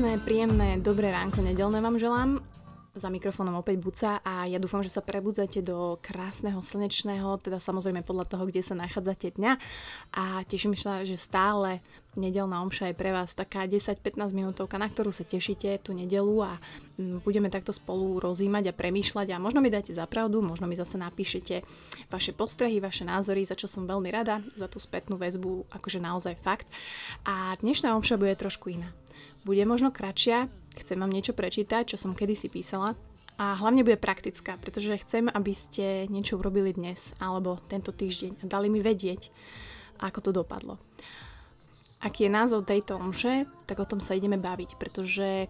Krásne, príjemné, dobré ránko nedelné vám želám. Za mikrofónom opäť Buca a ja dúfam, že sa prebudzate do krásneho slnečného, teda samozrejme podľa toho, kde sa nachádzate dňa. A teším sa, že stále nedelná omša je pre vás taká 10-15 minútovka, na ktorú sa tešíte tú nedelu a mm, budeme takto spolu rozímať a premýšľať a možno mi dáte za pravdu, možno mi zase napíšete vaše postrehy, vaše názory, za čo som veľmi rada, za tú spätnú väzbu, akože naozaj fakt. A dnešná omša bude trošku iná. Bude možno kratšia, chcem vám niečo prečítať, čo som kedysi písala a hlavne bude praktická, pretože chcem, aby ste niečo urobili dnes alebo tento týždeň a dali mi vedieť, ako to dopadlo. Aký je názov tejto omše, tak o tom sa ideme baviť, pretože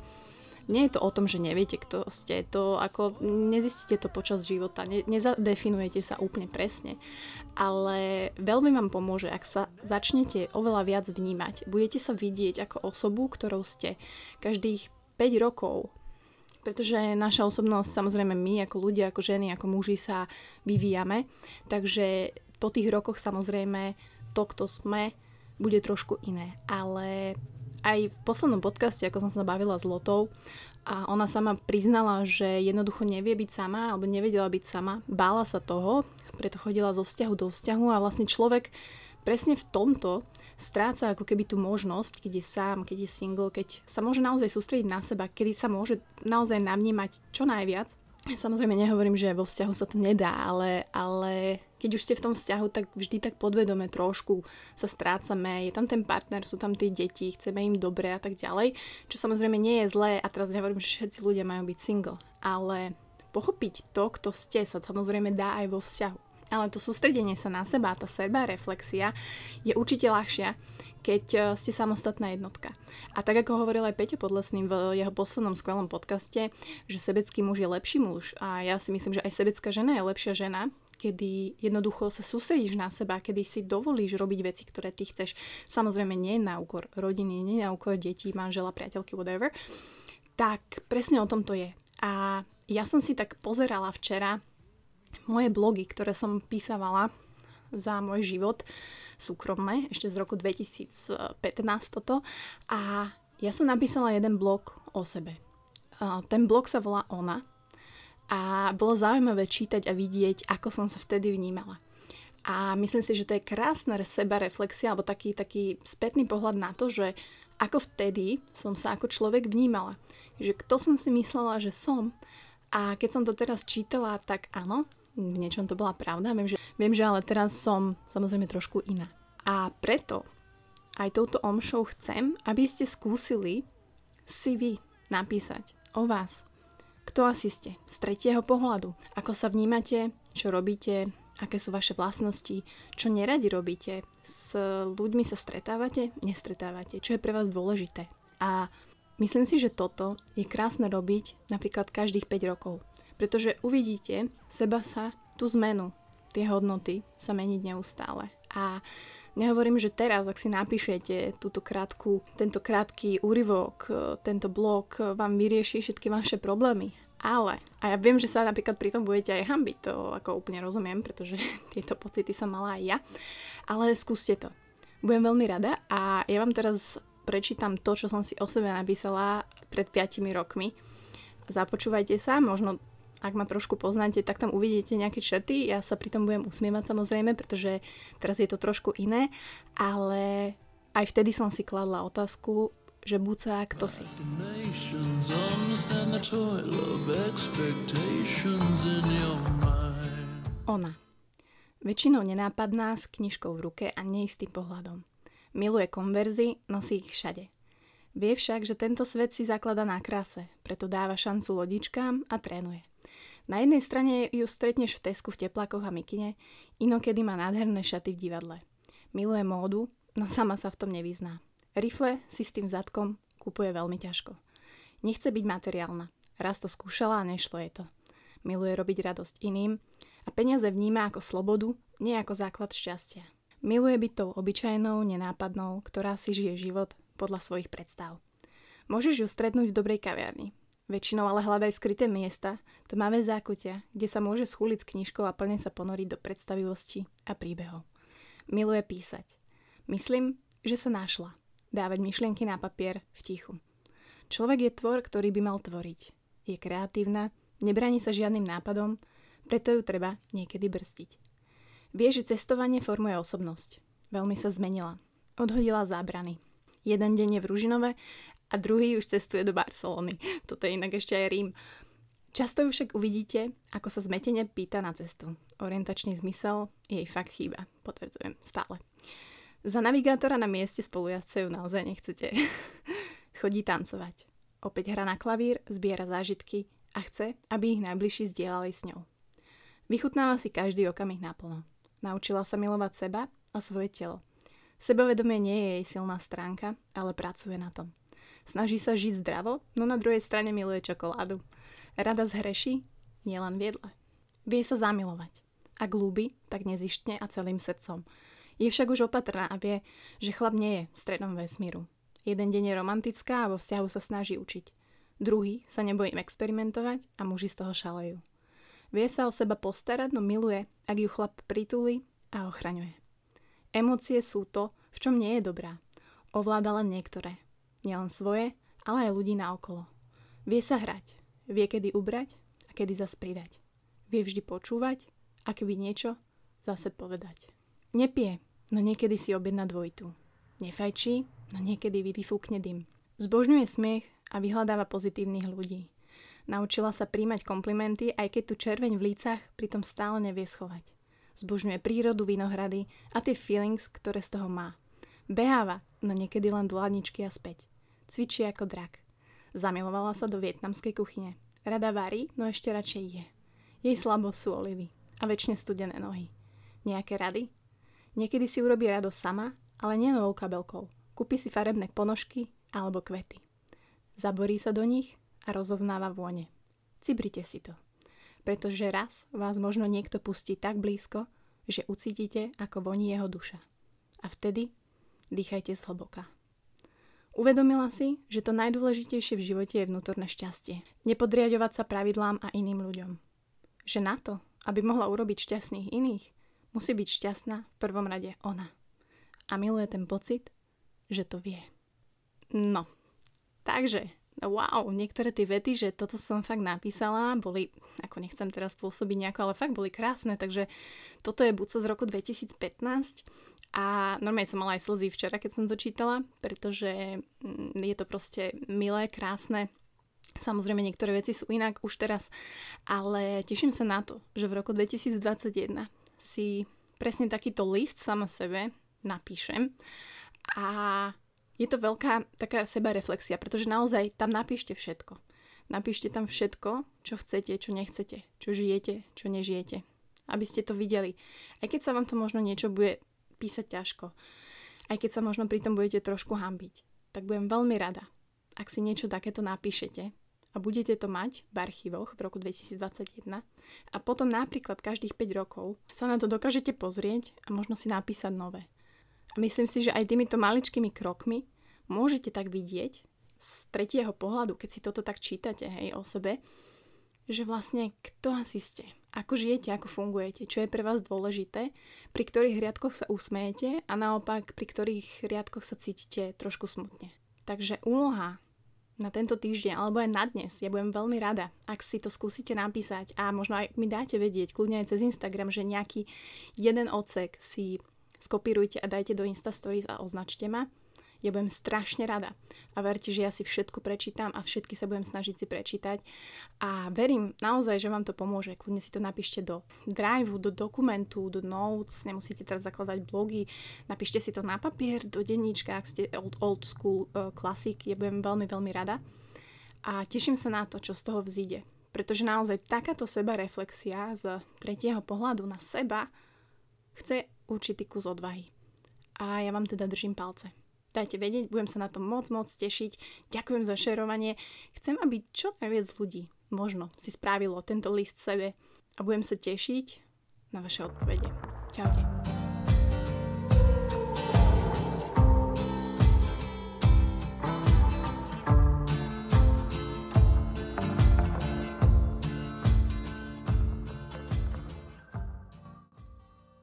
nie je to o tom, že neviete, kto ste, to ako nezistíte to počas života, ne, nezadefinujete sa úplne presne, ale veľmi vám pomôže, ak sa začnete oveľa viac vnímať. Budete sa vidieť ako osobu, ktorou ste každých 5 rokov, pretože naša osobnosť, samozrejme my ako ľudia, ako ženy, ako muži sa vyvíjame, takže po tých rokoch samozrejme to, kto sme, bude trošku iné. Ale aj v poslednom podcaste, ako som sa bavila s Lotou, a ona sama priznala, že jednoducho nevie byť sama, alebo nevedela byť sama, bála sa toho, preto chodila zo vzťahu do vzťahu a vlastne človek presne v tomto stráca ako keby tú možnosť, keď je sám, keď je single, keď sa môže naozaj sústrediť na seba, kedy sa môže naozaj navnímať čo najviac Samozrejme nehovorím, že vo vzťahu sa to nedá, ale, ale keď už ste v tom vzťahu, tak vždy tak podvedome trošku sa strácame, je tam ten partner, sú tam tie deti, chceme im dobre a tak ďalej, čo samozrejme nie je zlé. A teraz nehovorím, že všetci ľudia majú byť single, ale pochopiť to, kto ste, sa samozrejme dá aj vo vzťahu. Ale to sústredenie sa na seba, tá seba reflexia je určite ľahšia, keď e, ste samostatná jednotka. A tak ako hovoril aj Peťo Podlesný v jeho poslednom skvelom podcaste, že sebecký muž je lepší muž a ja si myslím, že aj sebecká žena je lepšia žena, kedy jednoducho sa sústredíš na seba, kedy si dovolíš robiť veci, ktoré ty chceš. Samozrejme nie na úkor rodiny, nie na úkor detí, manžela, priateľky, whatever. Tak presne o tom to je. A ja som si tak pozerala včera moje blogy, ktoré som písavala za môj život, súkromné, ešte z roku 2015 toto. A ja som napísala jeden blog o sebe. Ten blog sa volá Ona a bolo zaujímavé čítať a vidieť, ako som sa vtedy vnímala. A myslím si, že to je krásna seba reflexia alebo taký, taký spätný pohľad na to, že ako vtedy som sa ako človek vnímala. Že kto som si myslela, že som. A keď som to teraz čítala, tak áno, v niečom to bola pravda. Viem že, viem, že ale teraz som samozrejme trošku iná. A preto aj touto omšou chcem, aby ste skúsili si vy napísať o vás. Kto asi ste? Z tretieho pohľadu. Ako sa vnímate, čo robíte, aké sú vaše vlastnosti, čo neradi robíte, s ľuďmi sa stretávate, nestretávate, čo je pre vás dôležité. A myslím si, že toto je krásne robiť napríklad každých 5 rokov. Pretože uvidíte seba sa, tú zmenu, tie hodnoty sa meniť neustále. A nehovorím, že teraz, ak si napíšete túto krátku, tento krátky úryvok, tento blog vám vyrieši všetky vaše problémy. Ale, a ja viem, že sa napríklad pri tom budete aj hambiť, to ako úplne rozumiem, pretože tieto pocity som mala aj ja, ale skúste to. Budem veľmi rada a ja vám teraz prečítam to, čo som si o sebe napísala pred 5 rokmi. Započúvajte sa, možno ak ma trošku poznáte, tak tam uvidíte nejaké črty. Ja sa pri tom budem usmievať samozrejme, pretože teraz je to trošku iné, ale aj vtedy som si kladla otázku, že buca, kto si. Ona. Väčšinou nenápadná, s knižkou v ruke a neistým pohľadom. Miluje konverzy, nosí ich všade. Vie však, že tento svet si zaklada na kráse, preto dáva šancu lodičkám a trénuje. Na jednej strane ju stretneš v Tesku v teplákoch a mikine, inokedy má nádherné šaty v divadle. Miluje módu, no sama sa v tom nevyzná. Rifle si s tým zadkom kupuje veľmi ťažko. Nechce byť materiálna. Raz to skúšala a nešlo je to. Miluje robiť radosť iným a peniaze vníma ako slobodu, nie ako základ šťastia. Miluje byť tou obyčajnou, nenápadnou, ktorá si žije život podľa svojich predstav. Môžeš ju stretnúť v dobrej kaviarni, Väčšinou ale hľadaj skryté miesta, tmavé zákutia, kde sa môže schúliť s knižkou a plne sa ponoriť do predstavivosti a príbehov. Miluje písať. Myslím, že sa našla. Dávať myšlienky na papier v tichu. Človek je tvor, ktorý by mal tvoriť. Je kreatívna, nebraní sa žiadnym nápadom, preto ju treba niekedy brzdiť. Vie, že cestovanie formuje osobnosť. Veľmi sa zmenila. Odhodila zábrany. Jeden deň je v Ružinove a druhý už cestuje do Barcelony. Toto je inak ešte aj Rím. Často ju však uvidíte, ako sa zmetene pýta na cestu. Orientačný zmysel jej fakt chýba, potvrdzujem stále. Za navigátora na mieste spolujazce ju naozaj nechcete. Chodí tancovať. Opäť hra na klavír, zbiera zážitky a chce, aby ich najbližší zdieľali s ňou. Vychutnáva si každý okamih naplno. Naučila sa milovať seba a svoje telo. Sebavedomie nie je jej silná stránka, ale pracuje na tom. Snaží sa žiť zdravo, no na druhej strane miluje čokoládu. Rada zhreší, nielen v jedle. Vie sa zamilovať. Ak ľúbi, tak nezištne a celým srdcom. Je však už opatrná a vie, že chlap nie je v strednom vesmíru. Jeden deň je romantická a vo vzťahu sa snaží učiť. Druhý sa nebojím experimentovať a muži z toho šalejú. Vie sa o seba postarať, no miluje, ak ju chlap pritulí a ochraňuje. Emócie sú to, v čom nie je dobrá. Ovláda len niektoré. Nielen svoje, ale aj ľudí naokolo. Vie sa hrať, Vie, kedy ubrať a kedy zas pridať. Vie vždy počúvať a keby niečo zase povedať. Nepije, no niekedy si objedná dvojtu. Nefajčí, no niekedy vyfúkne dym. Zbožňuje smiech a vyhľadáva pozitívnych ľudí. Naučila sa príjmať komplimenty, aj keď tu červeň v lícach pritom stále nevie schovať. Zbožňuje prírodu, vinohrady a tie feelings, ktoré z toho má. Beháva, no niekedy len do ladničky a späť. Cvičí ako drak. Zamilovala sa do vietnamskej kuchyne. Rada varí, no ešte radšej je. Jej slabosť sú olivy a väčšine studené nohy. Nejaké rady? Niekedy si urobí rado sama, ale nie novou kabelkou. Kúpi si farebné ponožky alebo kvety. Zaborí sa do nich a rozoznáva vône. Cibrite si to. Pretože raz vás možno niekto pustí tak blízko, že ucítite, ako voní jeho duša. A vtedy dýchajte zhlboka. Uvedomila si, že to najdôležitejšie v živote je vnútorné šťastie. Nepodriadovať sa pravidlám a iným ľuďom. Že na to, aby mohla urobiť šťastných iných, musí byť šťastná v prvom rade ona. A miluje ten pocit, že to vie. No, takže, wow, niektoré tie vety, že toto som fakt napísala, boli, ako nechcem teraz pôsobiť nejako, ale fakt boli krásne, takže toto je buco z roku 2015 a normálne som mala aj slzy včera, keď som to čítala, pretože mm, je to proste milé, krásne. Samozrejme niektoré veci sú inak už teraz, ale teším sa na to, že v roku 2021 si presne takýto list sama sebe napíšem a je to veľká taká sebareflexia, pretože naozaj tam napíšte všetko. Napíšte tam všetko, čo chcete, čo nechcete, čo žijete, čo nežijete. Aby ste to videli. Aj keď sa vám to možno niečo bude písať ťažko. Aj keď sa možno pri tom budete trošku hambiť. Tak budem veľmi rada, ak si niečo takéto napíšete a budete to mať v archívoch v roku 2021 a potom napríklad každých 5 rokov sa na to dokážete pozrieť a možno si napísať nové. A myslím si, že aj týmito maličkými krokmi môžete tak vidieť z tretieho pohľadu, keď si toto tak čítate hej, o sebe, že vlastne kto asi ste, ako žijete, ako fungujete, čo je pre vás dôležité, pri ktorých riadkoch sa usmejete a naopak pri ktorých riadkoch sa cítite trošku smutne. Takže úloha na tento týždeň alebo aj na dnes, ja budem veľmi rada, ak si to skúsite napísať a možno aj mi dáte vedieť, kľudne aj cez Instagram, že nejaký jeden odsek si skopírujte a dajte do Insta Stories a označte ma ja budem strašne rada. A verte, že ja si všetko prečítam a všetky sa budem snažiť si prečítať. A verím naozaj, že vám to pomôže. Kľudne si to napíšte do Drive, do dokumentu, do notes, nemusíte teraz zakladať blogy. Napíšte si to na papier, do denníčka, ak ste old, old school uh. Ja budem veľmi, veľmi rada. A teším sa na to, čo z toho vzíde. Pretože naozaj takáto seba reflexia z tretieho pohľadu na seba chce určitý kus odvahy. A ja vám teda držím palce dajte vedieť, budem sa na to moc, moc tešiť. Ďakujem za šerovanie. Chcem, aby čo najviac ľudí možno si spravilo tento list sebe a budem sa tešiť na vaše odpovede. Čaute.